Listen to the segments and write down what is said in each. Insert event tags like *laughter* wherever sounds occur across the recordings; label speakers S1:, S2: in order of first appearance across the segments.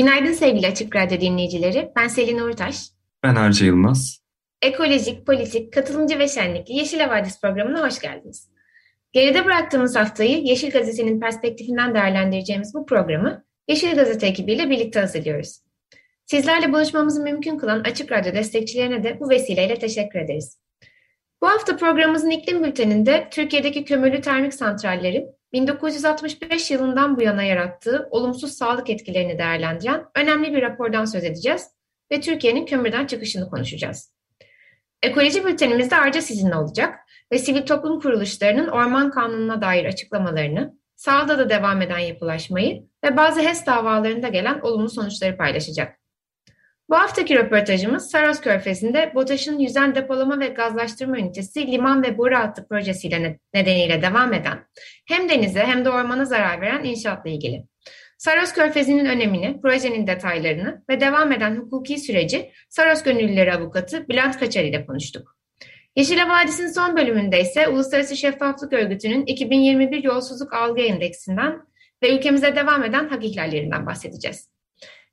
S1: Günaydın sevgili Açık Radyo dinleyicileri. Ben Selin Uğurtaş.
S2: Ben Arca Yılmaz.
S1: Ekolojik, politik, katılımcı ve şenlikli Yeşil Havadis programına hoş geldiniz. Geride bıraktığımız haftayı Yeşil Gazete'nin perspektifinden değerlendireceğimiz bu programı Yeşil Gazete ekibiyle birlikte hazırlıyoruz. Sizlerle buluşmamızı mümkün kılan Açık Radyo destekçilerine de bu vesileyle teşekkür ederiz. Bu hafta programımızın iklim bülteninde Türkiye'deki kömürlü termik santrallerin 1965 yılından bu yana yarattığı olumsuz sağlık etkilerini değerlendiren önemli bir rapordan söz edeceğiz ve Türkiye'nin kömürden çıkışını konuşacağız. Ekoloji bültenimizde ayrıca sizinle olacak ve sivil toplum kuruluşlarının orman kanununa dair açıklamalarını, sahada da devam eden yapılaşmayı ve bazı HES davalarında gelen olumlu sonuçları paylaşacak. Bu haftaki röportajımız Saros Körfezi'nde BOTAŞ'ın yüzen depolama ve gazlaştırma ünitesi liman ve boru hattı projesiyle nedeniyle devam eden hem denize hem de ormana zarar veren inşaatla ilgili. Saros Körfezi'nin önemini, projenin detaylarını ve devam eden hukuki süreci Saros Gönüllüleri Avukatı Bülent Kaçar ile konuştuk. Yeşil Vadisi'nin son bölümünde ise Uluslararası Şeffaflık Örgütü'nün 2021 Yolsuzluk Algı Endeksinden ve ülkemize devam eden hak ihlallerinden bahsedeceğiz.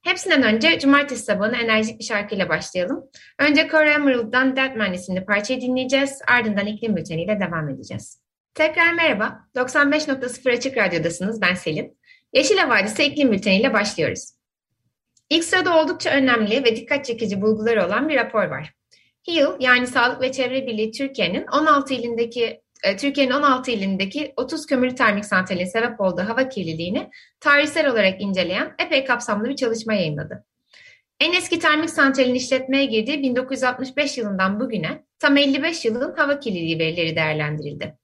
S1: Hepsinden önce cumartesi sabahına enerjik bir şarkıyla başlayalım. Önce Cora Emerald'dan Deadman isimli parçayı dinleyeceğiz. Ardından iklim bülteniyle devam edeceğiz. Tekrar merhaba. 95.0 Açık Radyo'dasınız. Ben Selin. Yeşil Havadisi iklim bülteniyle başlıyoruz. İlk sırada oldukça önemli ve dikkat çekici bulguları olan bir rapor var. HEAL yani Sağlık ve Çevre Birliği Türkiye'nin 16 ilindeki Türkiye'nin 16 ilindeki 30 kömürlü termik santralin sebep olduğu hava kirliliğini tarihsel olarak inceleyen epey kapsamlı bir çalışma yayınladı. En eski termik santralin işletmeye girdiği 1965 yılından bugüne tam 55 yılın hava kirliliği verileri değerlendirildi.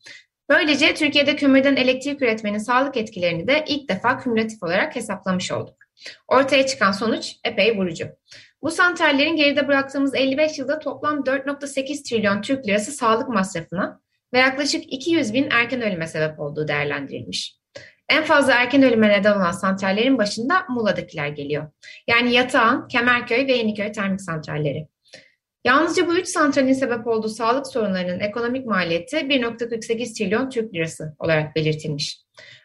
S1: Böylece Türkiye'de kömürden elektrik üretmenin sağlık etkilerini de ilk defa kümülatif olarak hesaplamış olduk. Ortaya çıkan sonuç epey vurucu. Bu santrallerin geride bıraktığımız 55 yılda toplam 4.8 trilyon Türk lirası sağlık masrafına, ve yaklaşık 200 bin erken ölüme sebep olduğu değerlendirilmiş. En fazla erken ölüme neden olan santrallerin başında Muğla'dakiler geliyor. Yani Yatağan, Kemerköy ve Yeniköy termik santralleri. Yalnızca bu üç santralin sebep olduğu sağlık sorunlarının ekonomik maliyeti 1.48 trilyon Türk lirası olarak belirtilmiş.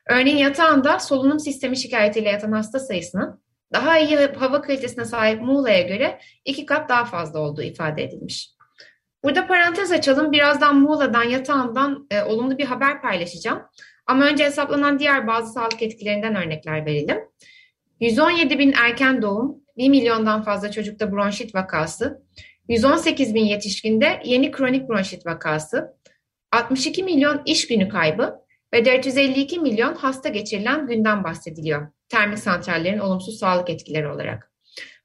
S1: Örneğin yatağında solunum sistemi şikayetiyle yatan hasta sayısının daha iyi hava kalitesine sahip Muğla'ya göre iki kat daha fazla olduğu ifade edilmiş. Burada parantez açalım. Birazdan Muğla'dan, yatağımdan e, olumlu bir haber paylaşacağım. Ama önce hesaplanan diğer bazı sağlık etkilerinden örnekler verelim. 117 bin erken doğum, 1 milyondan fazla çocukta bronşit vakası, 118 bin yetişkinde yeni kronik bronşit vakası, 62 milyon iş günü kaybı ve 452 milyon hasta geçirilen günden bahsediliyor. Termik santrallerin olumsuz sağlık etkileri olarak.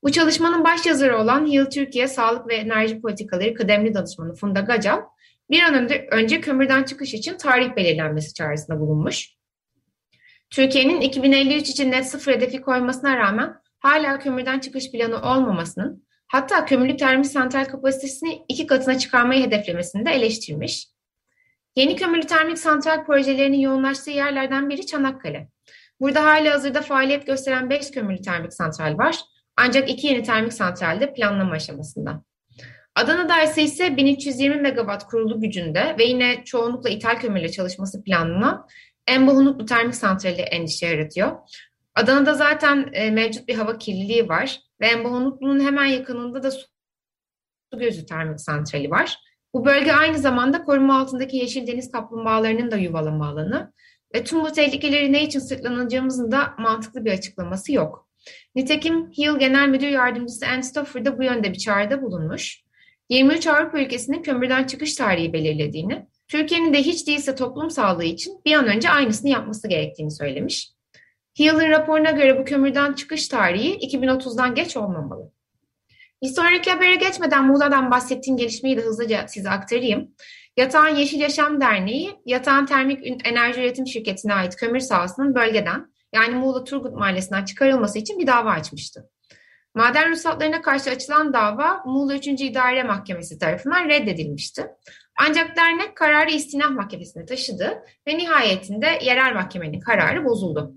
S1: Bu çalışmanın başyazarı olan Heal Türkiye Sağlık ve Enerji Politikaları kıdemli danışmanı Funda Gacal, bir an önce, önce kömürden çıkış için tarih belirlenmesi çağrısında bulunmuş. Türkiye'nin 2053 için net sıfır hedefi koymasına rağmen hala kömürden çıkış planı olmamasının, hatta kömürlü termik santral kapasitesini iki katına çıkarmayı hedeflemesini de eleştirmiş. Yeni kömürlü termik santral projelerinin yoğunlaştığı yerlerden biri Çanakkale. Burada hala hazırda faaliyet gösteren 5 kömürlü termik santral var ancak iki yeni termik santralde planlama aşamasında. Adana'da ise ise 1320 megawatt kurulu gücünde ve yine çoğunlukla ithal kömürle çalışması planlanan Embahunutlu termik santrali endişe yaratıyor. Adana'da zaten e, mevcut bir hava kirliliği var ve Embahunutlu'nun hemen yakınında da su gözü termik santrali var. Bu bölge aynı zamanda koruma altındaki yeşil deniz kaplumbağalarının da yuvalama alanı ve tüm bu tehlikeleri ne için sırtlanacağımızın da mantıklı bir açıklaması yok. Nitekim Hill Genel Müdür Yardımcısı Anne Stafford da bu yönde bir çağrıda bulunmuş. 23 Avrupa ülkesinin kömürden çıkış tarihi belirlediğini, Türkiye'nin de hiç değilse toplum sağlığı için bir an önce aynısını yapması gerektiğini söylemiş. Hill'in raporuna göre bu kömürden çıkış tarihi 2030'dan geç olmamalı. Bir sonraki habere geçmeden Muğla'dan bahsettiğim gelişmeyi de hızlıca size aktarayım. Yatağan Yeşil Yaşam Derneği, Yatağan Termik Enerji Üretim Şirketi'ne ait kömür sahasının bölgeden yani Muğla Turgut Mahallesi'nden çıkarılması için bir dava açmıştı. Maden ruhsatlarına karşı açılan dava Muğla 3. İdare Mahkemesi tarafından reddedilmişti. Ancak dernek kararı istinaf mahkemesine taşıdı ve nihayetinde yerel mahkemenin kararı bozuldu.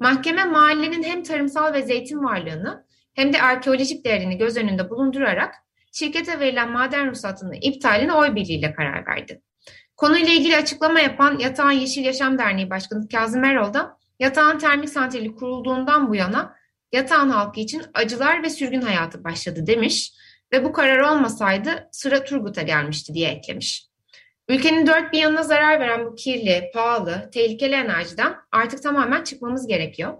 S1: Mahkeme mahallenin hem tarımsal ve zeytin varlığını hem de arkeolojik değerini göz önünde bulundurarak şirkete verilen maden ruhsatının iptaline oy birliğiyle karar verdi. Konuyla ilgili açıklama yapan Yatağan Yeşil Yaşam Derneği Başkanı Kazım Erol da Yatağan Termik Santrali kurulduğundan bu yana Yatağan halkı için acılar ve sürgün hayatı başladı demiş ve bu karar olmasaydı sıra Turgut'a gelmişti diye eklemiş. Ülkenin dört bir yanına zarar veren bu kirli, pahalı, tehlikeli enerjiden artık tamamen çıkmamız gerekiyor.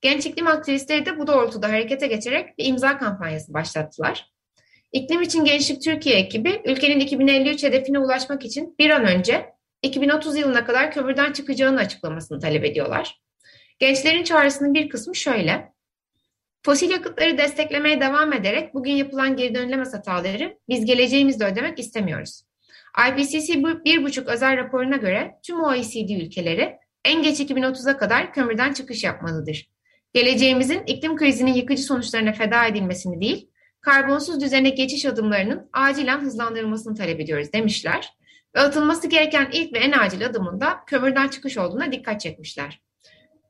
S1: Genç iklim aktivistleri de bu doğrultuda harekete geçerek bir imza kampanyası başlattılar. İklim için Gençlik Türkiye ekibi ülkenin 2053 hedefine ulaşmak için bir an önce 2030 yılına kadar kömürden çıkacağını açıklamasını talep ediyorlar. Gençlerin çağrısının bir kısmı şöyle. Fosil yakıtları desteklemeye devam ederek bugün yapılan geri dönülemez hataları biz geleceğimizde ödemek istemiyoruz. IPCC 1.5 özel raporuna göre tüm OECD ülkeleri en geç 2030'a kadar kömürden çıkış yapmalıdır. Geleceğimizin iklim krizinin yıkıcı sonuçlarına feda edilmesini değil, karbonsuz düzene geçiş adımlarının acilen hızlandırılmasını talep ediyoruz demişler ve atılması gereken ilk ve en acil adımın da kömürden çıkış olduğuna dikkat çekmişler.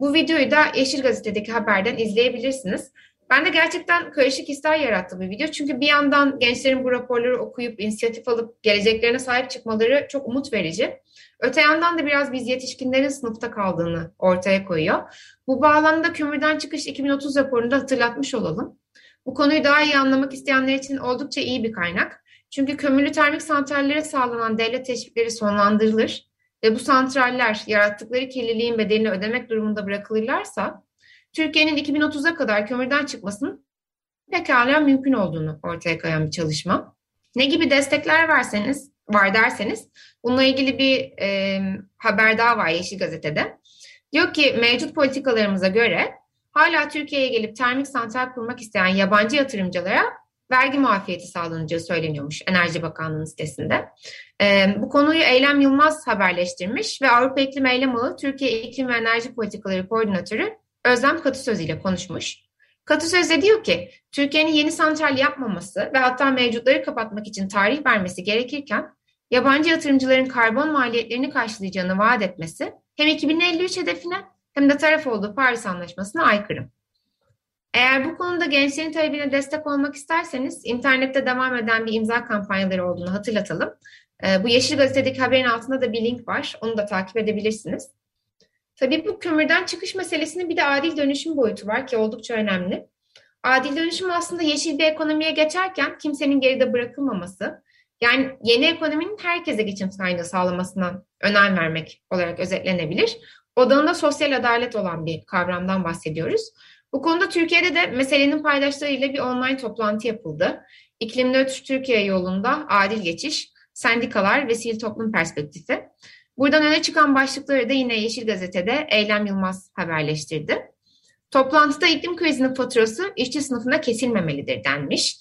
S1: Bu videoyu da Yeşil Gazete'deki haberden izleyebilirsiniz. Ben de gerçekten karışık hisler yarattı bu video. Çünkü bir yandan gençlerin bu raporları okuyup inisiyatif alıp geleceklerine sahip çıkmaları çok umut verici. Öte yandan da biraz biz yetişkinlerin sınıfta kaldığını ortaya koyuyor. Bu bağlamda Kömürden Çıkış 2030 raporunu da hatırlatmış olalım. Bu konuyu daha iyi anlamak isteyenler için oldukça iyi bir kaynak. Çünkü kömürlü termik santrallere sağlanan devlet teşvikleri sonlandırılır ve bu santraller yarattıkları kirliliğin bedelini ödemek durumunda bırakılırlarsa Türkiye'nin 2030'a kadar kömürden çıkmasının pekala mümkün olduğunu ortaya koyan bir çalışma. Ne gibi destekler verseniz, var derseniz bununla ilgili bir e, haber daha var Yeşil Gazete'de. Diyor ki mevcut politikalarımıza göre hala Türkiye'ye gelip termik santral kurmak isteyen yabancı yatırımcılara vergi muafiyeti sağlanacağı söyleniyormuş Enerji Bakanlığı'nın sitesinde. Ee, bu konuyu Eylem Yılmaz haberleştirmiş ve Avrupa İklim Eylem Ağı Türkiye İklim ve Enerji Politikaları Koordinatörü Özlem Katısöz ile konuşmuş. Katısöz de diyor ki Türkiye'nin yeni santral yapmaması ve hatta mevcutları kapatmak için tarih vermesi gerekirken yabancı yatırımcıların karbon maliyetlerini karşılayacağını vaat etmesi hem 2053 hedefine hem de taraf olduğu Paris Anlaşması'na aykırı. Eğer bu konuda gençlerin talebine destek olmak isterseniz internette devam eden bir imza kampanyaları olduğunu hatırlatalım. Ee, bu Yeşil Gazete'deki haberin altında da bir link var. Onu da takip edebilirsiniz. Tabii bu kömürden çıkış meselesinin bir de adil dönüşüm boyutu var ki oldukça önemli. Adil dönüşüm aslında yeşil bir ekonomiye geçerken kimsenin geride bırakılmaması, yani yeni ekonominin herkese geçim kaynağı sağlamasına önem vermek olarak özetlenebilir. Odağında sosyal adalet olan bir kavramdan bahsediyoruz. Bu konuda Türkiye'de de meselenin paydaşlarıyla bir online toplantı yapıldı. İklim nötr Türkiye yolunda adil geçiş, sendikalar ve sivil toplum perspektifi. Buradan öne çıkan başlıkları da yine Yeşil Gazete'de Eylem Yılmaz haberleştirdi. Toplantıda iklim krizinin faturası işçi sınıfına kesilmemelidir denmiş.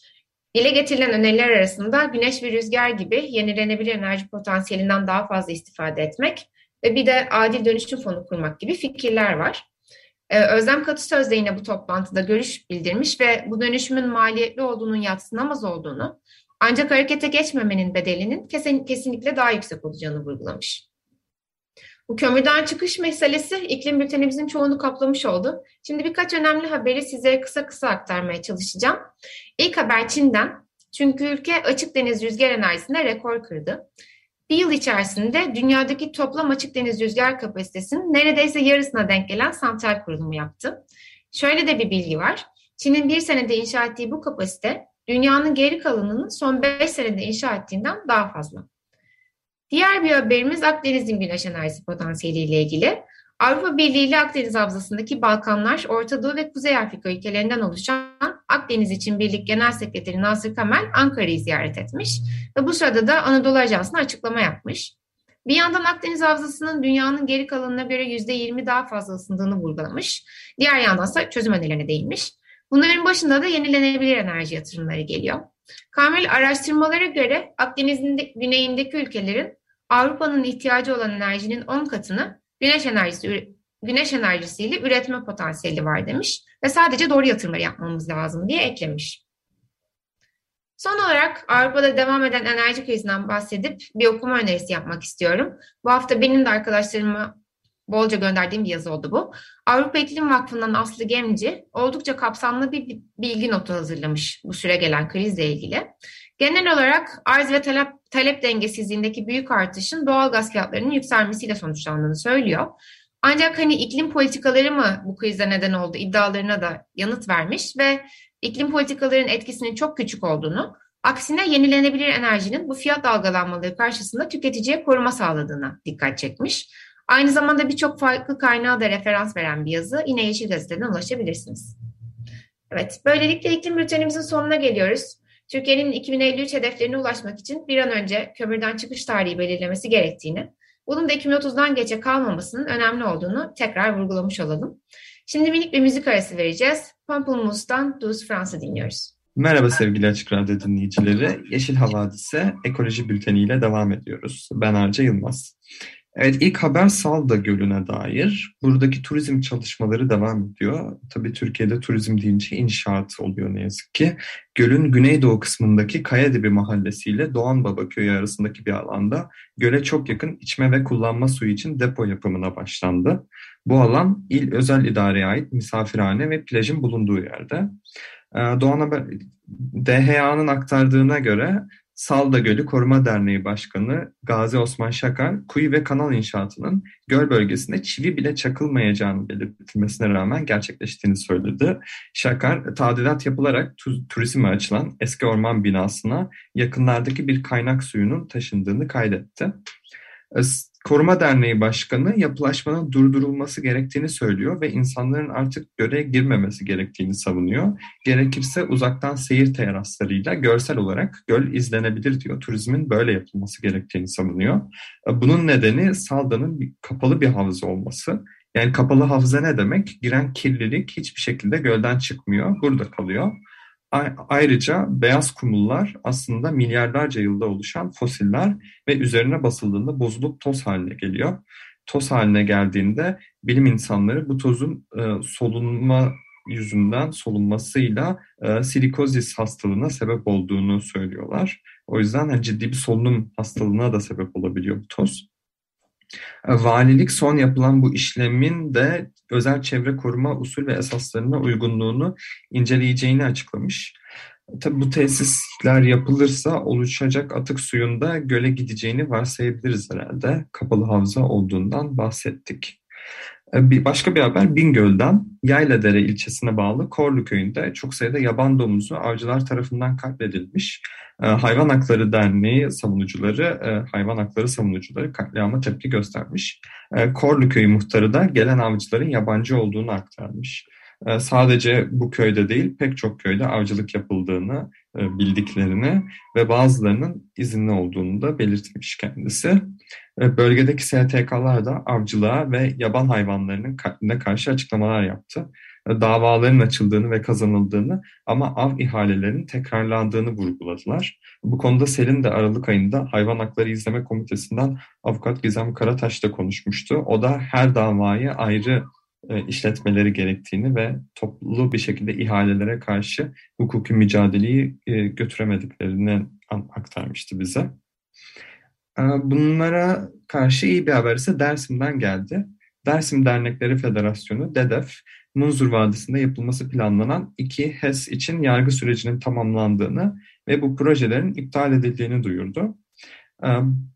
S1: Dile getirilen öneriler arasında güneş ve rüzgar gibi yenilenebilir enerji potansiyelinden daha fazla istifade etmek ve bir de adil dönüşüm fonu kurmak gibi fikirler var. Ee, Özlem Katısöz de yine bu toplantıda görüş bildirmiş ve bu dönüşümün maliyetli olduğunun yatsınamaz olduğunu ancak harekete geçmemenin bedelinin kesin, kesinlikle daha yüksek olacağını vurgulamış. Bu kömürden çıkış meselesi iklim bültenimizin çoğunu kaplamış oldu. Şimdi birkaç önemli haberi size kısa kısa aktarmaya çalışacağım. İlk haber Çin'den. Çünkü ülke açık deniz rüzgar enerjisinde rekor kırdı. Bir yıl içerisinde dünyadaki toplam açık deniz rüzgar kapasitesinin neredeyse yarısına denk gelen santral kurulumu yaptı. Şöyle de bir bilgi var. Çin'in bir senede inşa ettiği bu kapasite dünyanın geri kalanının son 5 senede inşa ettiğinden daha fazla. Diğer bir haberimiz Akdeniz'in güneş enerjisi potansiyeli ile ilgili. Avrupa Birliği ile Akdeniz Havzası'ndaki Balkanlar, Orta Doğu ve Kuzey Afrika ülkelerinden oluşan Akdeniz için Birlik Genel Sekreteri Nasır Kamel Ankara'yı ziyaret etmiş ve bu sırada da Anadolu Ajansı'na açıklama yapmış. Bir yandan Akdeniz Havzası'nın dünyanın geri kalanına göre %20 daha fazla ısındığını vurgulamış. Diğer yandan ise çözüm önerilerine değinmiş. Bunların başında da yenilenebilir enerji yatırımları geliyor. Kamil araştırmalara göre Akdeniz'in güneyindeki ülkelerin Avrupa'nın ihtiyacı olan enerjinin 10 katını güneş enerjisi güneş enerjisiyle üretme potansiyeli var demiş ve sadece doğru yatırımları yapmamız lazım diye eklemiş. Son olarak Avrupa'da devam eden enerji krizinden bahsedip bir okuma önerisi yapmak istiyorum. Bu hafta benim de arkadaşlarıma bolca gönderdiğim bir yazı oldu bu. Avrupa İklim Vakfı'ndan Aslı Gemci oldukça kapsamlı bir bilgi notu hazırlamış bu süre gelen krizle ilgili. Genel olarak arz ve talep, talep dengesizliğindeki büyük artışın doğal gaz fiyatlarının yükselmesiyle sonuçlandığını söylüyor. Ancak hani iklim politikaları mı bu krize neden oldu iddialarına da yanıt vermiş ve iklim politikalarının etkisinin çok küçük olduğunu, aksine yenilenebilir enerjinin bu fiyat dalgalanmaları karşısında tüketiciye koruma sağladığına dikkat çekmiş. Aynı zamanda birçok farklı kaynağa da referans veren bir yazı yine Yeşil Gazete'den ulaşabilirsiniz. Evet, böylelikle iklim bültenimizin sonuna geliyoruz. Türkiye'nin 2053 hedeflerine ulaşmak için bir an önce kömürden çıkış tarihi belirlemesi gerektiğini, bunun da 2030'dan geçe kalmamasının önemli olduğunu tekrar vurgulamış olalım. Şimdi minik bir müzik arası vereceğiz. Pamplemousse'dan Douce Fransa dinliyoruz.
S2: Merhaba sevgili Açık Radyo dinleyicileri. Yeşil Havadise Ekoloji Bülteni ile devam ediyoruz. Ben Arca Yılmaz. Evet ilk haber Salda Gölü'ne dair. Buradaki turizm çalışmaları devam ediyor. Tabii Türkiye'de turizm deyince inşaat oluyor ne yazık ki. Gölün güneydoğu kısmındaki Kayadibi mahallesiyle Doğan Baba köyü arasındaki bir alanda göle çok yakın içme ve kullanma suyu için depo yapımına başlandı. Bu alan il özel idareye ait misafirhane ve plajın bulunduğu yerde. Ee, Doğan Haber DHA'nın aktardığına göre Salda Gölü Koruma Derneği Başkanı Gazi Osman Şakar, kuyu ve kanal inşaatının göl bölgesinde çivi bile çakılmayacağını belirtilmesine rağmen gerçekleştiğini söyledi. Şakar, tadilat yapılarak tu turizme açılan eski orman binasına yakınlardaki bir kaynak suyunun taşındığını kaydetti. Koruma Derneği Başkanı yapılaşmanın durdurulması gerektiğini söylüyor ve insanların artık göle girmemesi gerektiğini savunuyor. Gerekirse uzaktan seyir teraslarıyla görsel olarak göl izlenebilir diyor. Turizmin böyle yapılması gerektiğini savunuyor. Bunun nedeni Salda'nın kapalı bir havza olması. Yani kapalı havza ne demek? Giren kirlilik hiçbir şekilde gölden çıkmıyor, burada kalıyor. Ayrıca beyaz kumullar aslında milyarlarca yılda oluşan fosiller ve üzerine basıldığında bozulup toz haline geliyor. Toz haline geldiğinde bilim insanları bu tozun e, solunma yüzünden solunmasıyla e, silikozis hastalığına sebep olduğunu söylüyorlar. O yüzden yani ciddi bir solunum hastalığına da sebep olabiliyor bu toz. E, valilik son yapılan bu işlemin de özel çevre koruma usul ve esaslarına uygunluğunu inceleyeceğini açıklamış. Tabi bu tesisler yapılırsa oluşacak atık suyunda göle gideceğini varsayabiliriz herhalde. Kapalı havza olduğundan bahsettik. E, bir başka bir haber Bingöl'den Yayladere ilçesine bağlı Korlu köyünde çok sayıda yaban domuzu avcılar tarafından katledilmiş. Ee, hayvan Hakları Derneği savunucuları, e, hayvan hakları savunucuları katliama tepki göstermiş. Korlu Köyü muhtarı da gelen avcıların yabancı olduğunu aktarmış. Sadece bu köyde değil pek çok köyde avcılık yapıldığını e, bildiklerini ve bazılarının izinli olduğunu da belirtmiş kendisi. Bölgedeki STK'lar da avcılığa ve yaban hayvanlarının katline karşı açıklamalar yaptı davaların açıldığını ve kazanıldığını ama av ihalelerinin tekrarlandığını vurguladılar. Bu konuda Selin de Aralık ayında Hayvan Hakları İzleme Komitesi'nden avukat Gizem Karataş da konuşmuştu. O da her davayı ayrı e, işletmeleri gerektiğini ve toplu bir şekilde ihalelere karşı hukuki mücadeleyi e, götüremediklerini aktarmıştı bize. E, bunlara karşı iyi bir haber ise Dersim'den geldi. Dersim Dernekleri Federasyonu, DEDEF, Munzur Vadisi'nde yapılması planlanan iki HES için yargı sürecinin tamamlandığını ve bu projelerin iptal edildiğini duyurdu. Ee,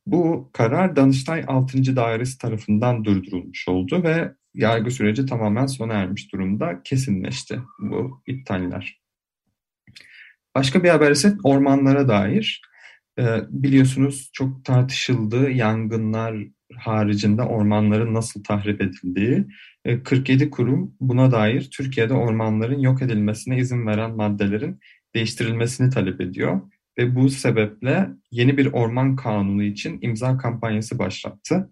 S2: bu karar Danıştay 6. Dairesi tarafından durdurulmuş oldu ve yargı süreci tamamen sona ermiş durumda kesinleşti bu iptaller. Başka bir haber ise ormanlara dair. Ee, biliyorsunuz çok tartışıldı yangınlar haricinde ormanların nasıl tahrip edildiği 47 e, kurum buna dair Türkiye'de ormanların yok edilmesine izin veren maddelerin değiştirilmesini talep ediyor ve bu sebeple yeni bir orman kanunu için imza kampanyası başlattı.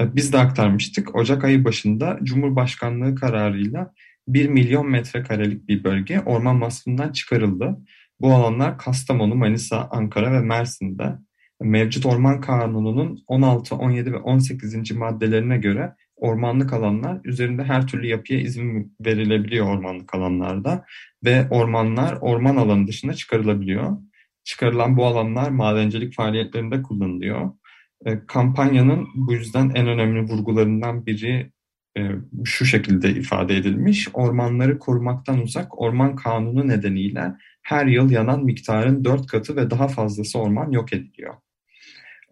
S2: E, biz de aktarmıştık. Ocak ayı başında Cumhurbaşkanlığı kararıyla 1 milyon metrekarelik bir bölge orman vasfından çıkarıldı. Bu alanlar Kastamonu, Manisa, Ankara ve Mersin'de. Mevcut Orman Kanunu'nun 16, 17 ve 18. maddelerine göre ormanlık alanlar üzerinde her türlü yapıya izin verilebiliyor ormanlık alanlarda ve ormanlar orman alanı dışına çıkarılabiliyor. Çıkarılan bu alanlar madencilik faaliyetlerinde kullanılıyor. E, kampanyanın bu yüzden en önemli vurgularından biri şu şekilde ifade edilmiş. Ormanları korumaktan uzak orman kanunu nedeniyle her yıl yanan miktarın dört katı ve daha fazlası orman yok ediliyor.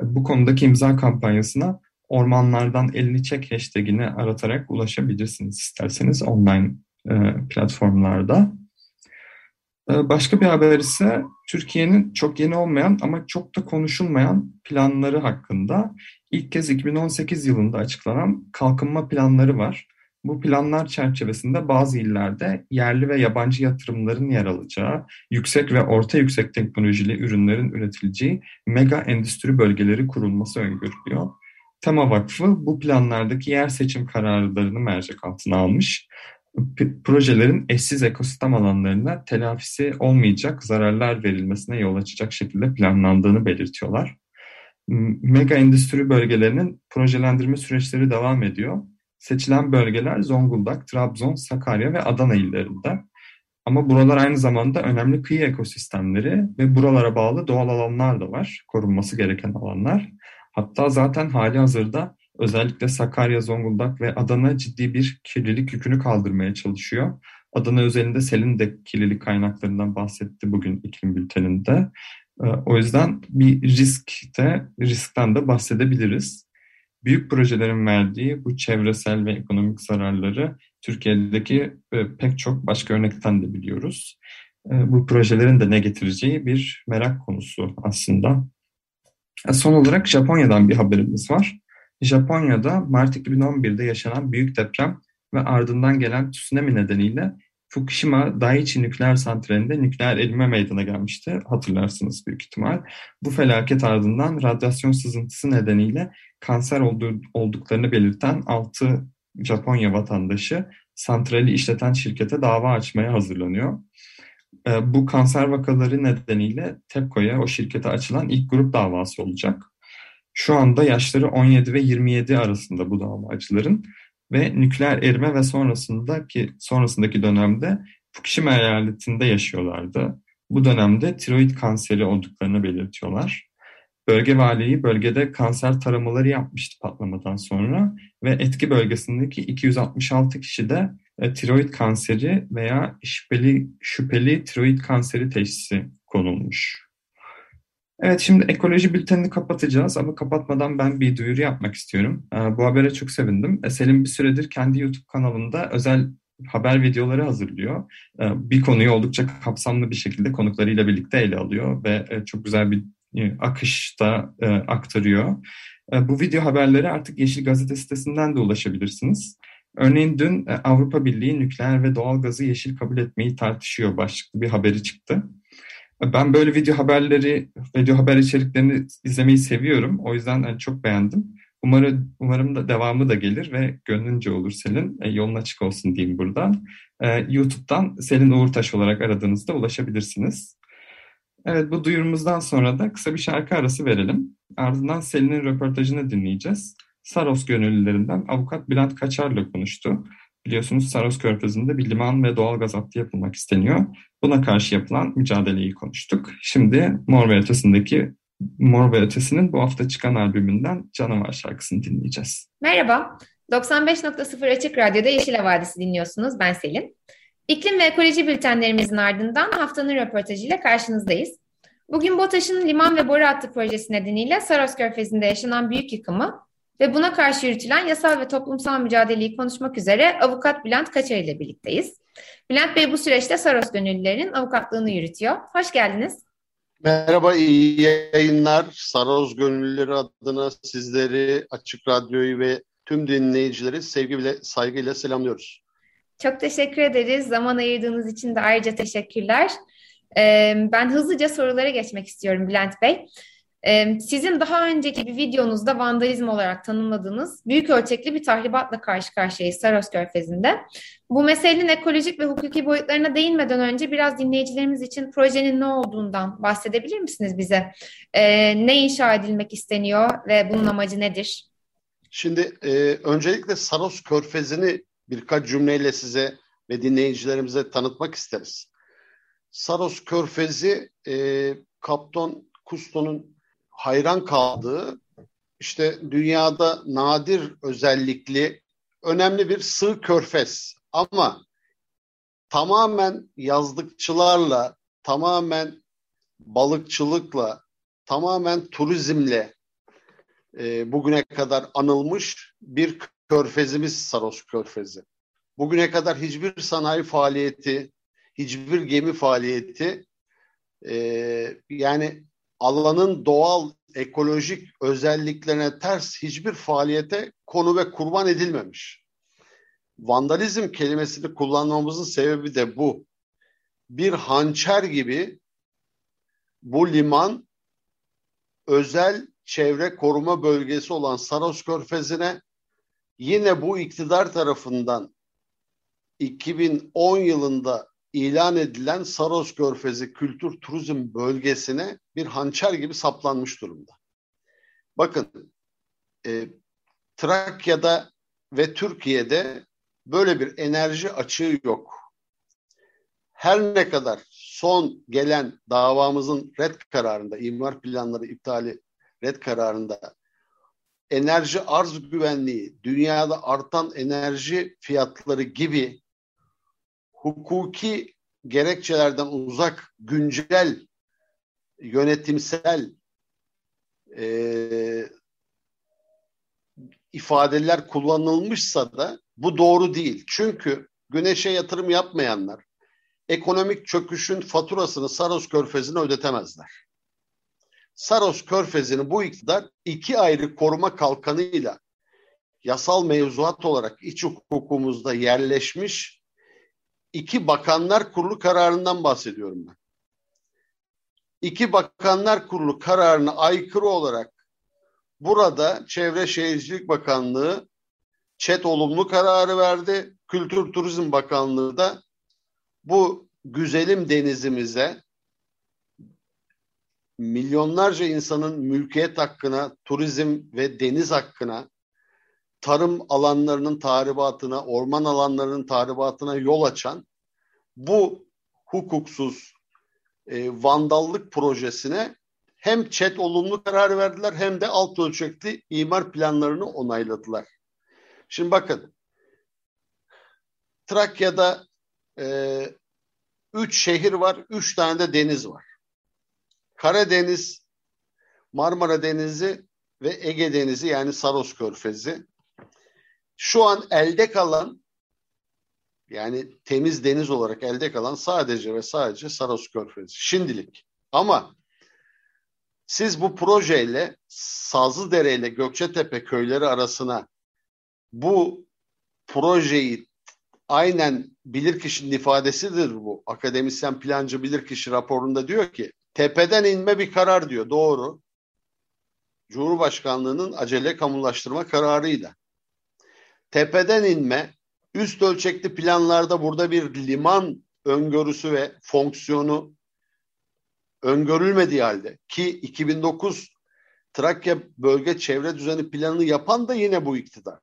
S2: Bu konudaki imza kampanyasına ormanlardan elini çek hashtagini aratarak ulaşabilirsiniz isterseniz online e, platformlarda. E, başka bir haber ise Türkiye'nin çok yeni olmayan ama çok da konuşulmayan planları hakkında ilk kez 2018 yılında açıklanan kalkınma planları var. Bu planlar çerçevesinde bazı illerde yerli ve yabancı yatırımların yer alacağı, yüksek ve orta yüksek teknolojili ürünlerin üretileceği mega endüstri bölgeleri kurulması öngörülüyor. Tema Vakfı bu planlardaki yer seçim kararlarını mercek altına almış. Projelerin eşsiz ekosistem alanlarına telafisi olmayacak zararlar verilmesine yol açacak şekilde planlandığını belirtiyorlar. Mega endüstri bölgelerinin projelendirme süreçleri devam ediyor. Seçilen bölgeler Zonguldak, Trabzon, Sakarya ve Adana illerinde. Ama buralar aynı zamanda önemli kıyı ekosistemleri ve buralara bağlı doğal alanlar da var, korunması gereken alanlar. Hatta zaten hali hazırda özellikle Sakarya, Zonguldak ve Adana ciddi bir kirlilik yükünü kaldırmaya çalışıyor. Adana özelinde selin de kirlilik kaynaklarından bahsetti bugün iklim bülteninde. Ee, o yüzden bir risk de, riskten de bahsedebiliriz. Büyük projelerin verdiği bu çevresel ve ekonomik zararları Türkiye'deki e, pek çok başka örnekten de biliyoruz. E, bu projelerin de ne getireceği bir merak konusu aslında. E, son olarak Japonya'dan bir haberimiz var. Japonya'da Mart 2011'de yaşanan büyük deprem ve ardından gelen tsunami nedeniyle Fukushima Daiichi nükleer santralinde nükleer erime meydana gelmişti. Hatırlarsınız büyük ihtimal. Bu felaket ardından radyasyon sızıntısı nedeniyle kanser olduklarını belirten 6 Japonya vatandaşı santrali işleten şirkete dava açmaya hazırlanıyor. Ee, bu kanser vakaları nedeniyle TEPCO'ya, o şirkete açılan ilk grup davası olacak. Şu anda yaşları 17 ve 27 arasında bu davacıların ve nükleer erime ve sonrasındaki sonrasındaki dönemde Fukushima eyaletinde yaşıyorlardı. Bu dönemde tiroid kanseri olduklarını belirtiyorlar. Bölge valiliği bölgede kanser taramaları yapmıştı patlamadan sonra ve etki bölgesindeki 266 kişi de e, tiroid kanseri veya şüpheli, şüpheli tiroid kanseri teşhisi konulmuş. Evet şimdi ekoloji bültenini kapatacağız ama kapatmadan ben bir duyuru yapmak istiyorum. E, bu habere çok sevindim. E, Selim bir süredir kendi YouTube kanalında özel haber videoları hazırlıyor. E, bir konuyu oldukça kapsamlı bir şekilde konuklarıyla birlikte ele alıyor ve e, çok güzel bir e, akışta aktarıyor. Bu video haberleri artık Yeşil Gazete sitesinden de ulaşabilirsiniz. Örneğin dün Avrupa Birliği nükleer ve doğal gazı yeşil kabul etmeyi tartışıyor başlıklı bir haberi çıktı. Ben böyle video haberleri, video haber içeriklerini izlemeyi seviyorum. O yüzden yani çok beğendim. Umarım, umarım da devamı da gelir ve gönlünce olur Selin. E, yolun açık olsun diyeyim buradan. E, YouTube'dan Selin Uğurtaş olarak aradığınızda ulaşabilirsiniz. Evet bu duyurumuzdan sonra da kısa bir şarkı arası verelim. Ardından Selin'in röportajını dinleyeceğiz. Saros gönüllülerinden avukat Bülent Kaçar'la konuştu. Biliyorsunuz Saros Körfezi'nde bir liman ve doğal gaz hattı yapılmak isteniyor. Buna karşı yapılan mücadeleyi konuştuk. Şimdi Mor ve Ötesi'ndeki Mor ve Ötesi'nin bu hafta çıkan albümünden Canavar şarkısını dinleyeceğiz.
S1: Merhaba, 95.0 Açık Radyo'da Yeşil Havadisi dinliyorsunuz. Ben Selin. İklim ve ekoloji bültenlerimizin ardından haftanın röportajıyla karşınızdayız. Bugün BOTAŞ'ın liman ve boru hattı projesi nedeniyle Saros Körfezi'nde yaşanan büyük yıkımı ve buna karşı yürütülen yasal ve toplumsal mücadeleyi konuşmak üzere avukat Bülent Kaçar ile birlikteyiz. Bülent Bey bu süreçte Saros gönüllülerin avukatlığını yürütüyor. Hoş geldiniz.
S3: Merhaba, iyi yayınlar. Saros gönüllüleri adına sizleri, Açık Radyo'yu ve tüm dinleyicileri sevgiyle, saygıyla selamlıyoruz.
S1: Çok teşekkür ederiz. Zaman ayırdığınız için de ayrıca teşekkürler. Ee, ben hızlıca sorulara geçmek istiyorum Bülent Bey. Sizin daha önceki bir videonuzda vandalizm olarak tanımladığınız büyük ölçekli bir tahribatla karşı karşıyayız Saros Körfezi'nde. Bu meselenin ekolojik ve hukuki boyutlarına değinmeden önce biraz dinleyicilerimiz için projenin ne olduğundan bahsedebilir misiniz bize? Ne inşa edilmek isteniyor ve bunun amacı nedir?
S3: Şimdi öncelikle Saros Körfezi'ni birkaç cümleyle size ve dinleyicilerimize tanıtmak isteriz. Saros Körfezi Kapton Kusto'nun hayran kaldığı işte dünyada nadir özellikli önemli bir sığ körfez ama tamamen yazlıkçılarla, tamamen balıkçılıkla, tamamen turizmle e, bugüne kadar anılmış bir körfezimiz Saros Körfezi. Bugüne kadar hiçbir sanayi faaliyeti, hiçbir gemi faaliyeti e, yani alanın doğal ekolojik özelliklerine ters hiçbir faaliyete konu ve kurban edilmemiş. Vandalizm kelimesini kullanmamızın sebebi de bu. Bir hançer gibi bu liman özel çevre koruma bölgesi olan Saros Körfezi'ne yine bu iktidar tarafından 2010 yılında ilan edilen Saros Körfezi Kültür Turizm Bölgesi'ne bir hançer gibi saplanmış durumda. Bakın e, Trakya'da ve Türkiye'de böyle bir enerji açığı yok. Her ne kadar son gelen davamızın red kararında, imar planları iptali red kararında enerji arz güvenliği, dünyada artan enerji fiyatları gibi hukuki gerekçelerden uzak, güncel, yönetimsel e, ifadeler kullanılmışsa da bu doğru değil. Çünkü güneşe yatırım yapmayanlar ekonomik çöküşün faturasını Saros Körfezi'ne ödetemezler. Saros Körfezi'ni bu iktidar iki ayrı koruma kalkanıyla yasal mevzuat olarak iç hukukumuzda yerleşmiş iki bakanlar kurulu kararından bahsediyorum ben. İki bakanlar kurulu kararına aykırı olarak burada Çevre Şehircilik Bakanlığı çet olumlu kararı verdi. Kültür Turizm Bakanlığı da bu güzelim denizimize milyonlarca insanın mülkiyet hakkına, turizm ve deniz hakkına tarım alanlarının tahribatına, orman alanlarının tahribatına yol açan bu hukuksuz e, vandallık projesine hem çet olumlu karar verdiler hem de alt ölçekli imar planlarını onayladılar. Şimdi bakın Trakya'da e, üç şehir var, üç tane de deniz var. Karadeniz, Marmara Denizi ve Ege Denizi yani Saros Körfezi. Şu an elde kalan yani temiz deniz olarak elde kalan sadece ve sadece Saros Körfezi. Şimdilik. Ama siz bu projeyle Sazlıdere ile Gökçetepe köyleri arasına bu projeyi aynen bilirkişinin ifadesidir bu. Akademisyen plancı bilirkişi raporunda diyor ki tepeden inme bir karar diyor. Doğru. Cumhurbaşkanlığının acele kamulaştırma kararıyla tepeden inme, üst ölçekli planlarda burada bir liman öngörüsü ve fonksiyonu öngörülmediği halde ki 2009 Trakya Bölge Çevre Düzeni planını yapan da yine bu iktidar.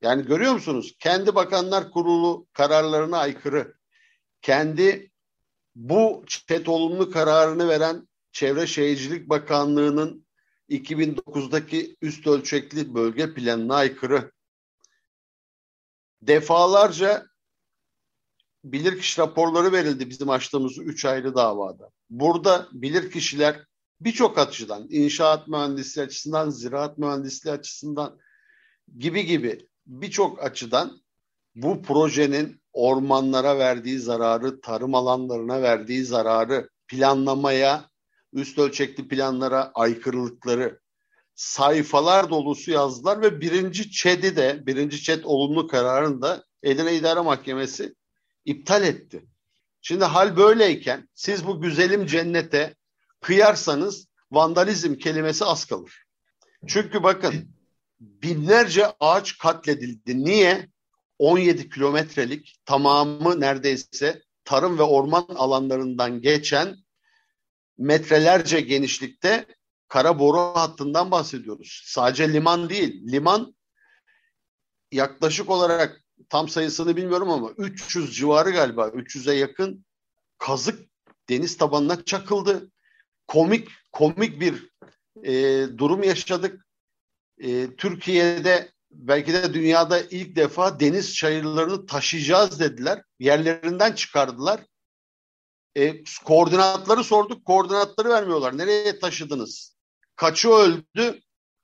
S3: Yani görüyor musunuz? Kendi Bakanlar Kurulu kararlarına aykırı, kendi bu çet olumlu kararını veren Çevre Şehircilik Bakanlığı'nın 2009'daki üst ölçekli bölge planına aykırı. Defalarca bilirkişi raporları verildi bizim açtığımız üç ayrı davada. Burada bilirkişiler birçok açıdan, inşaat mühendisliği açısından, ziraat mühendisliği açısından gibi gibi birçok açıdan bu projenin ormanlara verdiği zararı, tarım alanlarına verdiği zararı, planlamaya üst ölçekli planlara aykırılıkları sayfalar dolusu yazdılar ve birinci ÇED'i de, birinci ÇED olumlu kararını da Edirne İdare Mahkemesi iptal etti. Şimdi hal böyleyken siz bu güzelim cennete kıyarsanız vandalizm kelimesi az kalır. Çünkü bakın binlerce ağaç katledildi. Niye? 17 kilometrelik tamamı neredeyse tarım ve orman alanlarından geçen metrelerce genişlikte kara boru hattından bahsediyoruz. Sadece liman değil. Liman yaklaşık olarak tam sayısını bilmiyorum ama 300 civarı galiba 300'e yakın kazık deniz tabanına çakıldı. Komik komik bir e, durum yaşadık. E, Türkiye'de belki de dünyada ilk defa deniz çayırlarını taşıyacağız dediler. Yerlerinden çıkardılar. E, koordinatları sorduk. Koordinatları vermiyorlar. Nereye taşıdınız? Kaçı öldü?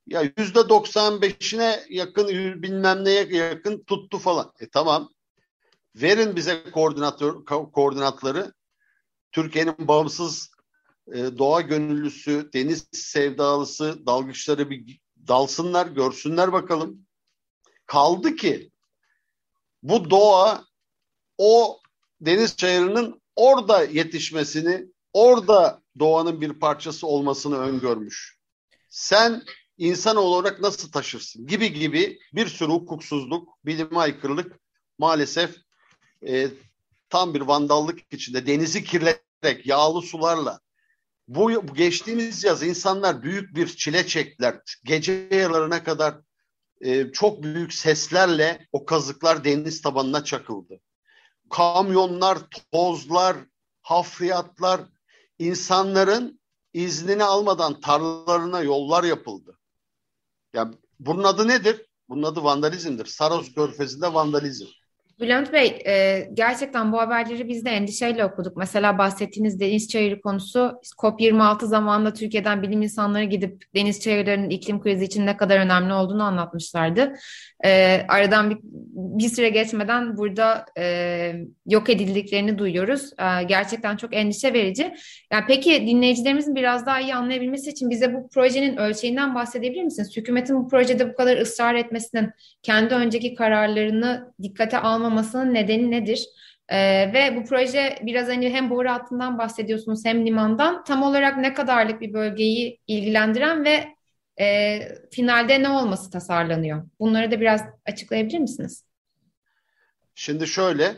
S3: Ya yüzde doksan beşine yakın bilmem neye yakın tuttu falan. E tamam. Verin bize koordinatör, koordinatları. Türkiye'nin bağımsız e, doğa gönüllüsü, deniz sevdalısı dalgıçları bir dalsınlar, görsünler bakalım. Kaldı ki bu doğa o deniz çayırının orada yetişmesini, orada doğanın bir parçası olmasını öngörmüş. Sen insan olarak nasıl taşırsın gibi gibi bir sürü hukuksuzluk, bilime aykırılık maalesef e, tam bir vandallık içinde denizi kirleterek yağlı sularla bu geçtiğimiz yaz insanlar büyük bir çile çektiler. Gece yarılarına kadar e, çok büyük seslerle o kazıklar deniz tabanına çakıldı. Kamyonlar, tozlar, hafriyatlar, insanların iznini almadan tarlalarına yollar yapıldı. Yani bunun adı nedir? Bunun adı vandalizmdir. Saros Körfezi'nde vandalizm.
S1: Bülent Bey, e, gerçekten bu haberleri biz de endişeyle okuduk. Mesela bahsettiğiniz deniz çayırı konusu COP26 zamanında Türkiye'den bilim insanları gidip deniz çayırlarının iklim krizi için ne kadar önemli olduğunu anlatmışlardı. E, aradan bir, bir süre geçmeden burada e, yok edildiklerini duyuyoruz. E, gerçekten çok endişe verici. Yani peki dinleyicilerimizin biraz daha iyi anlayabilmesi için bize bu projenin ölçeğinden bahsedebilir misiniz? Hükümetin bu projede bu kadar ısrar etmesinin kendi önceki kararlarını dikkate almamasının nedeni nedir? Ee, ve bu proje biraz hani hem boru hattından bahsediyorsunuz hem limandan tam olarak ne kadarlık bir bölgeyi ilgilendiren ve e, finalde ne olması tasarlanıyor? Bunları da biraz açıklayabilir misiniz?
S3: Şimdi şöyle,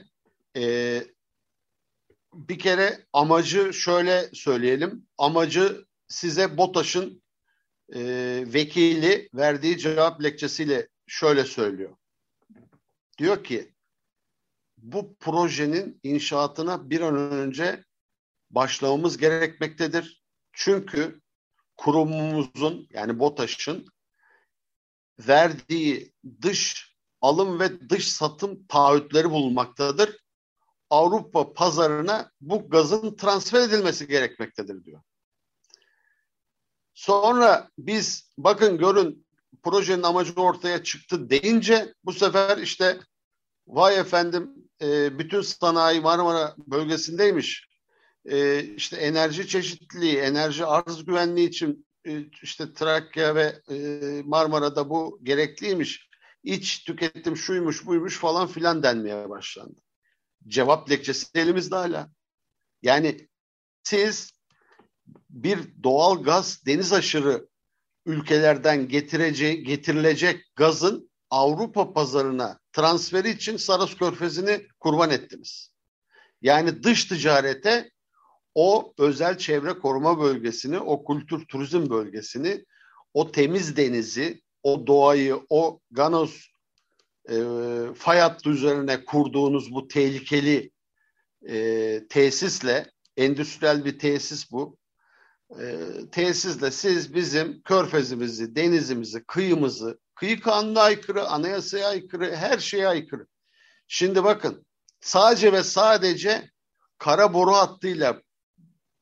S3: e, bir kere amacı şöyle söyleyelim. Amacı size BOTAŞ'ın e, vekili verdiği cevap lekçesiyle şöyle söylüyor. Diyor ki bu projenin inşaatına bir an önce başlamamız gerekmektedir. Çünkü kurumumuzun yani BOTAŞ'ın verdiği dış alım ve dış satım taahhütleri bulunmaktadır. Avrupa pazarına bu gazın transfer edilmesi gerekmektedir diyor. Sonra biz bakın görün projenin amacı ortaya çıktı deyince bu sefer işte vay efendim e, bütün sanayi Marmara bölgesindeymiş. E, işte enerji çeşitliliği, enerji arz güvenliği için e, işte Trakya ve e, Marmara'da bu gerekliymiş. İç tüketim şuymuş buymuş falan filan denmeye başlandı. Cevap lekçesi elimizde hala. Yani siz bir doğal gaz deniz aşırı ülkelerden getirece, getirilecek gazın Avrupa pazarına transferi için Saros Körfezi'ni kurban ettiniz. Yani dış ticarete o özel çevre koruma bölgesini, o kültür turizm bölgesini, o temiz denizi, o doğayı, o Ganos e, fay hattı üzerine kurduğunuz bu tehlikeli e, tesisle, endüstriyel bir tesis bu, e, tesisle siz bizim körfezimizi, denizimizi, kıyımızı, kıyı kanuna aykırı, anayasaya aykırı, her şeye aykırı. Şimdi bakın sadece ve sadece kara boru hattıyla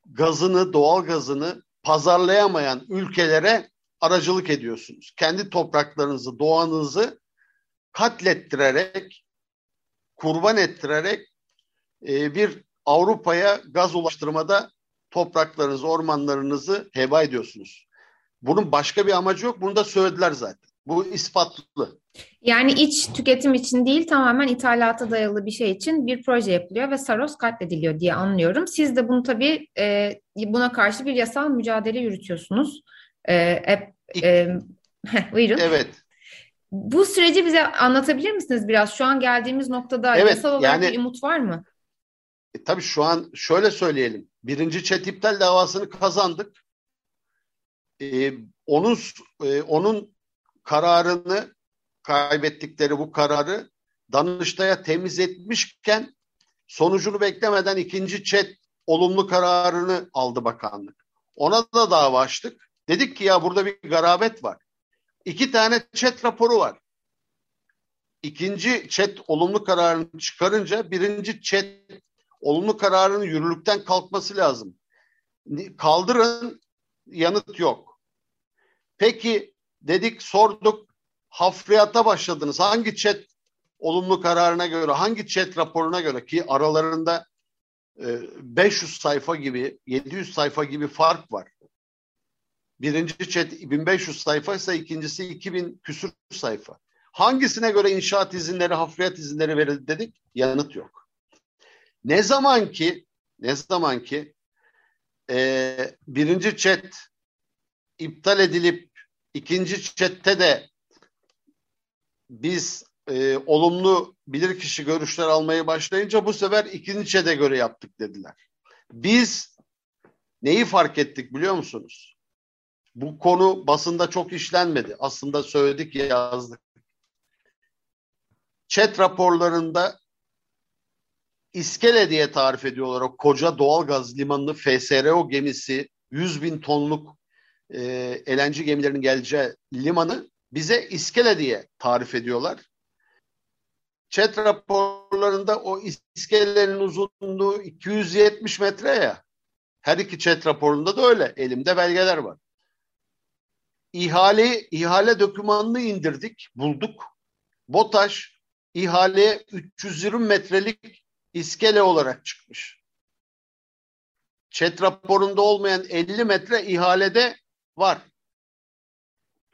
S3: gazını, doğal gazını pazarlayamayan ülkelere aracılık ediyorsunuz. Kendi topraklarınızı, doğanızı katlettirerek, kurban ettirerek e, bir Avrupa'ya gaz ulaştırmada topraklarınızı, ormanlarınızı heba ediyorsunuz. Bunun başka bir amacı yok. Bunu da söylediler zaten. Bu ispatlı.
S1: Yani iç tüketim için değil tamamen ithalata dayalı bir şey için bir proje yapılıyor ve Saros katlediliyor diye anlıyorum. Siz de bunu tabii e, buna karşı bir yasal mücadele yürütüyorsunuz. E, e, e, *laughs* buyurun.
S3: Evet.
S1: Bu süreci bize anlatabilir misiniz biraz? Şu an geldiğimiz noktada evet, yasal olarak yani, bir umut var mı?
S3: E, tabii şu an şöyle söyleyelim. Birinci çet iptal davasını kazandık. E, onun e, onun kararını kaybettikleri bu kararı Danıştay'a temiz etmişken sonucunu beklemeden ikinci çet olumlu kararını aldı bakanlık. Ona da dava açtık. Dedik ki ya burada bir garabet var. İki tane çet raporu var. İkinci çet olumlu kararını çıkarınca birinci çet olumlu kararının yürürlükten kalkması lazım. Kaldırın yanıt yok. Peki dedik sorduk hafriyata başladınız. Hangi chat olumlu kararına göre, hangi chat raporuna göre ki aralarında 500 e, sayfa gibi, 700 sayfa gibi fark var. Birinci chat 1500 sayfa ise ikincisi 2000 küsur sayfa. Hangisine göre inşaat izinleri, hafriyat izinleri verildi dedik? Yanıt yok. Ne zaman ki ne zaman ki e, birinci chat iptal edilip ikinci chatte de biz e, olumlu bilirkişi görüşler almayı başlayınca bu sefer ikinci çede göre yaptık dediler. Biz neyi fark ettik biliyor musunuz? Bu konu basında çok işlenmedi. Aslında söyledik yazdık. Çet raporlarında İskele diye tarif ediyorlar. O koca doğalgaz limanını FSRO gemisi 100 bin tonluk e, LNG gemilerinin geleceği limanı bize iskele diye tarif ediyorlar. Chat raporlarında o iskelelerin uzunluğu 270 metre ya. Her iki chat raporunda da öyle. Elimde belgeler var. İhale, ihale dokümanını indirdik, bulduk. BOTAŞ ihale 320 metrelik iskele olarak çıkmış. Chat raporunda olmayan 50 metre ihalede var.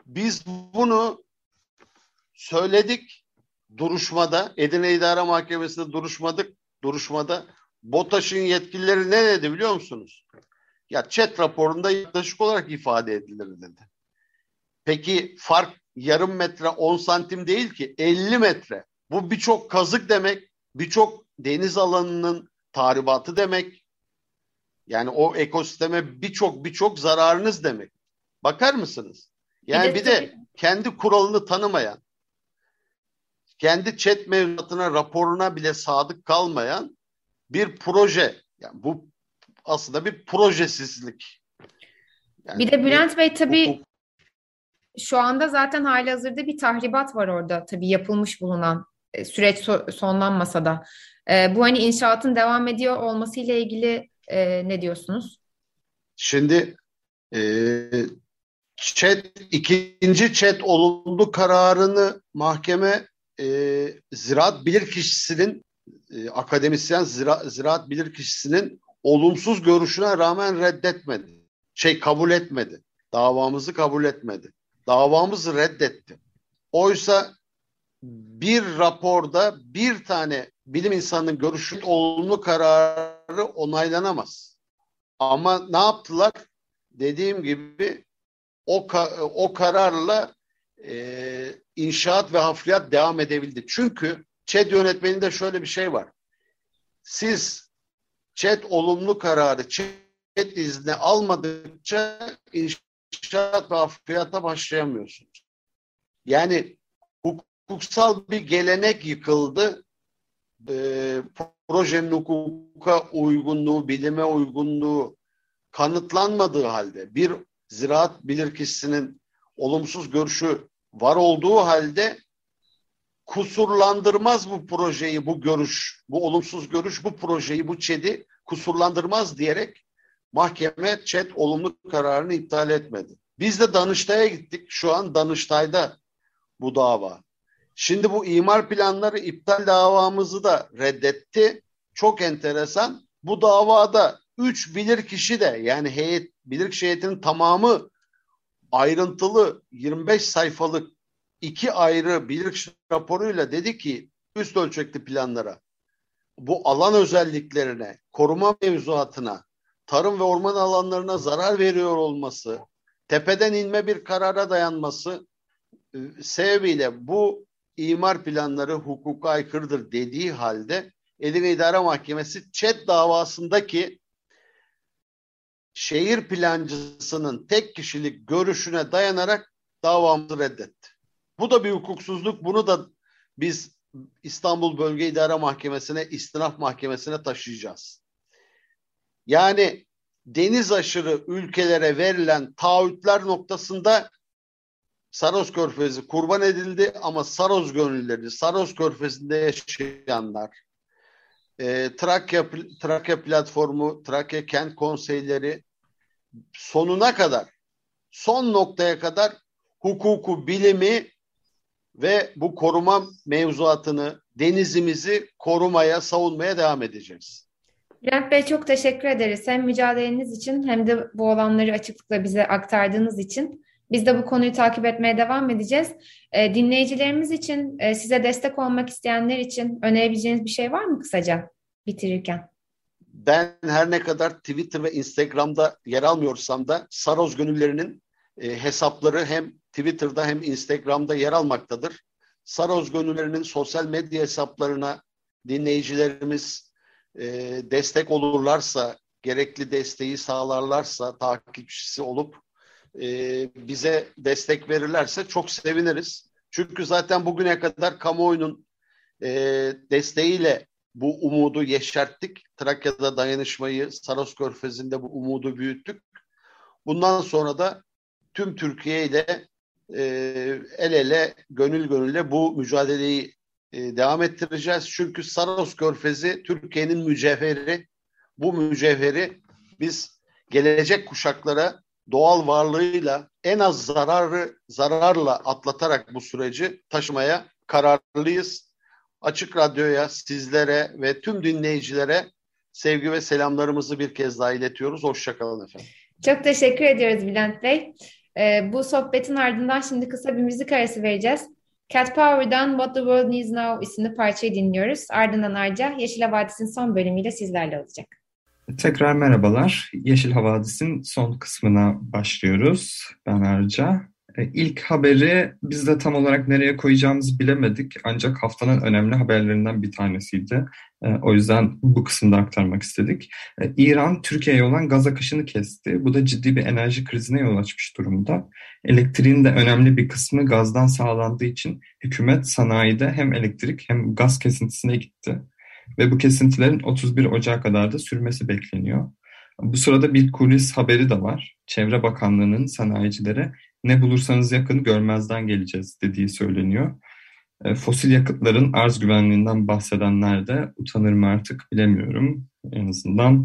S3: Biz bunu söyledik duruşmada. Edirne İdare Mahkemesi'nde duruşmadık. Duruşmada BOTAŞ'ın yetkilileri ne dedi biliyor musunuz? Ya chat raporunda yaklaşık olarak ifade edilir dedi. Peki fark yarım metre 10 santim değil ki 50 metre. Bu birçok kazık demek, birçok deniz alanının tahribatı demek. Yani o ekosisteme birçok birçok zararınız demek. Bakar mısınız? Yani bir de kendi kuralını tanımayan, kendi chat mevzuatına, raporuna bile sadık kalmayan bir proje. Yani bu aslında bir projesizlik.
S1: Yani bir de Bülent bir, Bey tabii hukuk... şu anda zaten hali hazırda bir tahribat var orada tabii yapılmış bulunan e, süreç so- sonlanmasa da. E, bu hani inşaatın devam ediyor olmasıyla ilgili e, ne diyorsunuz?
S3: Şimdi e, Çet, ikinci çet olumlu kararını mahkeme e, ziraat bilirkişisinin e, akademisyen zira, ziraat bilirkişisinin olumsuz görüşüne rağmen reddetmedi. Şey kabul etmedi. Davamızı kabul etmedi. Davamızı reddetti. Oysa bir raporda bir tane bilim insanının görüşü olumlu kararı onaylanamaz. Ama ne yaptılar? Dediğim gibi o, o kararla e, inşaat ve hafriyat devam edebildi. Çünkü ÇED yönetmeninde şöyle bir şey var. Siz ÇED olumlu kararı ÇED izni almadıkça inşaat ve hafriyata başlayamıyorsunuz. Yani hukuksal bir gelenek yıkıldı. E, projenin hukuka uygunluğu, bilime uygunluğu kanıtlanmadığı halde bir ziraat bilirkişisinin olumsuz görüşü var olduğu halde kusurlandırmaz bu projeyi, bu görüş, bu olumsuz görüş, bu projeyi, bu ÇED'i kusurlandırmaz diyerek mahkeme ÇED olumlu kararını iptal etmedi. Biz de Danıştay'a gittik. Şu an Danıştay'da bu dava. Şimdi bu imar planları iptal davamızı da reddetti. Çok enteresan. Bu davada üç bilirkişi de yani heyet bilirkişi heyetinin tamamı ayrıntılı 25 sayfalık iki ayrı bilirkişi raporuyla dedi ki üst ölçekli planlara bu alan özelliklerine, koruma mevzuatına, tarım ve orman alanlarına zarar veriyor olması, tepeden inme bir karara dayanması e, sebebiyle bu imar planları hukuka aykırıdır dediği halde Edirne İdare Mahkemesi ÇED davasındaki şehir plancısının tek kişilik görüşüne dayanarak davamızı reddetti. Bu da bir hukuksuzluk. Bunu da biz İstanbul Bölge İdare Mahkemesi'ne, istinaf mahkemesine taşıyacağız. Yani deniz aşırı ülkelere verilen taahhütler noktasında Saros Körfezi kurban edildi ama Saros gönülleri, Saros Körfezi'nde yaşayanlar, e, Trakya, Trakya platformu, Trakya kent konseyleri sonuna kadar, son noktaya kadar hukuku, bilimi ve bu koruma mevzuatını, denizimizi korumaya, savunmaya devam edeceğiz.
S1: Bülent Bey çok teşekkür ederiz. Hem mücadeleniz için hem de bu olanları açıklıkla bize aktardığınız için. Biz de bu konuyu takip etmeye devam edeceğiz. E, dinleyicilerimiz için, e, size destek olmak isteyenler için önerebileceğiniz bir şey var mı kısaca bitirirken?
S3: Ben her ne kadar Twitter ve Instagram'da yer almıyorsam da Saroz Gönüllerinin e, hesapları hem Twitter'da hem Instagram'da yer almaktadır. Saroz Gönüllerinin sosyal medya hesaplarına dinleyicilerimiz e, destek olurlarsa, gerekli desteği sağlarlarsa, takipçisi olup e, bize destek verirlerse çok seviniriz. Çünkü zaten bugüne kadar kamuoyunun e, desteğiyle bu umudu yeşerttik. Trakya'da dayanışmayı, Saros Körfezi'nde bu umudu büyüttük. Bundan sonra da tüm Türkiye ile e, el ele, gönül gönülle bu mücadeleyi e, devam ettireceğiz. Çünkü Saros Körfezi Türkiye'nin mücevheri. Bu mücevheri biz gelecek kuşaklara doğal varlığıyla en az zararı zararla atlatarak bu süreci taşımaya kararlıyız. Açık Radyo'ya, sizlere ve tüm dinleyicilere sevgi ve selamlarımızı bir kez daha iletiyoruz. Hoşçakalın efendim.
S1: Çok teşekkür ediyoruz Bülent Bey. Ee, bu sohbetin ardından şimdi kısa bir müzik arası vereceğiz. Cat Power'dan What the World Needs Now isimli parçayı dinliyoruz. Ardından Arca Yeşil Havadis'in son bölümüyle sizlerle olacak.
S2: Tekrar merhabalar. Yeşil Havadis'in son kısmına başlıyoruz. Ben Arca. E, ilk haberi biz de tam olarak nereye koyacağımızı bilemedik. Ancak haftanın önemli haberlerinden bir tanesiydi. E, o yüzden bu kısımda aktarmak istedik. E, İran Türkiye'ye olan gaz akışını kesti. Bu da ciddi bir enerji krizine yol açmış durumda. Elektriğin de önemli bir kısmı gazdan sağlandığı için hükümet sanayide hem elektrik hem gaz kesintisine gitti. Ve bu kesintilerin 31 Ocak'a kadar da sürmesi bekleniyor. Bu sırada bir kulis haberi de var. Çevre Bakanlığı'nın sanayicilere ne bulursanız yakın görmezden geleceğiz dediği söyleniyor. E, fosil yakıtların arz güvenliğinden bahsedenler de utanır mı artık bilemiyorum. En azından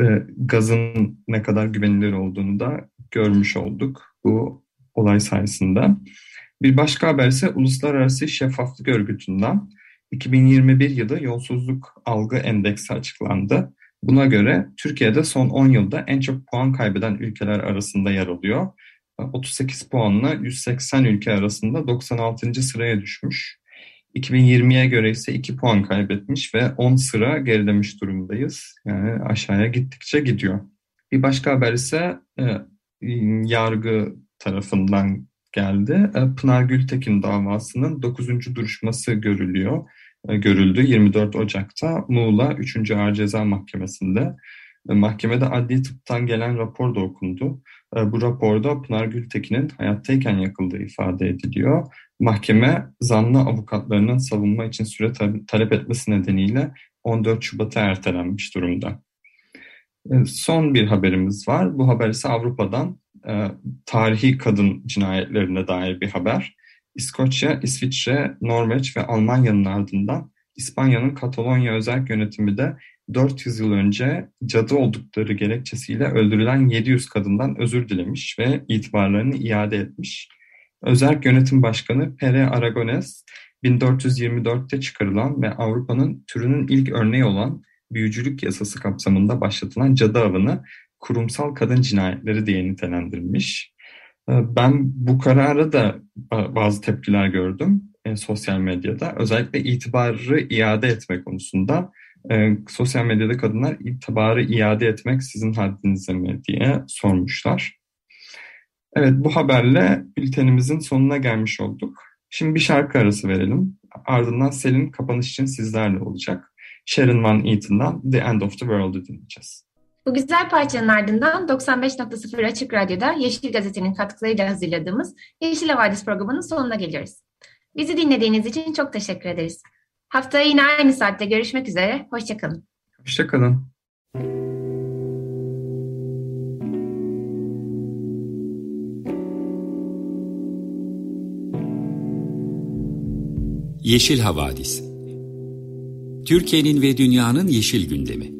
S2: e, gazın ne kadar güvenilir olduğunu da görmüş olduk bu olay sayesinde. Bir başka haber ise Uluslararası Şeffaflık Örgütü'nden 2021 yılı yolsuzluk algı endeksi açıklandı. Buna göre Türkiye'de son 10 yılda en çok puan kaybeden ülkeler arasında yer alıyor 38 puanla 180 ülke arasında 96. sıraya düşmüş. 2020'ye göre ise 2 puan kaybetmiş ve 10 sıra gerilemiş durumdayız. Yani aşağıya gittikçe gidiyor. Bir başka haber ise e, yargı tarafından geldi. E, Pınar Gültekin davasının 9. duruşması görülüyor. E, görüldü 24 Ocak'ta Muğla 3. Ağır Ceza Mahkemesi'nde. E, mahkemede adli tıptan gelen rapor da okundu. Bu raporda Pınar Gültekin'in hayattayken yakıldığı ifade ediliyor. Mahkeme zanlı avukatlarının savunma için süre talep etmesi nedeniyle 14 Şubat'a ertelenmiş durumda. Son bir haberimiz var. Bu haber ise Avrupa'dan tarihi kadın cinayetlerine dair bir haber. İskoçya, İsviçre, Norveç ve Almanya'nın ardından İspanya'nın Katalonya özel yönetimi de 400 yıl önce cadı oldukları gerekçesiyle öldürülen 700 kadından özür dilemiş ve itibarlarını iade etmiş. Özerk Yönetim Başkanı Pere Aragones 1424'te çıkarılan ve Avrupa'nın türünün ilk örneği olan büyücülük yasası kapsamında başlatılan cadı avını kurumsal kadın cinayetleri diye nitelendirmiş. Ben bu karara da bazı tepkiler gördüm e, sosyal medyada. Özellikle itibarı iade etme konusunda. E, sosyal medyada kadınlar itibarı iade etmek sizin haddinize mi diye sormuşlar. Evet bu haberle bültenimizin sonuna gelmiş olduk. Şimdi bir şarkı arası verelim. Ardından Selin kapanış için sizlerle olacak. Sharon Van Eaton'dan The End of the World'u dinleyeceğiz.
S1: Bu güzel parçanın ardından 95.0 Açık Radyo'da Yeşil Gazete'nin katkılarıyla hazırladığımız Yeşil Havadis programının sonuna geliyoruz. Bizi dinlediğiniz için çok teşekkür ederiz. Haftaya yine aynı saatte görüşmek üzere. Hoşçakalın.
S2: Hoşçakalın.
S4: Yeşil Havadis Türkiye'nin ve dünyanın yeşil gündemi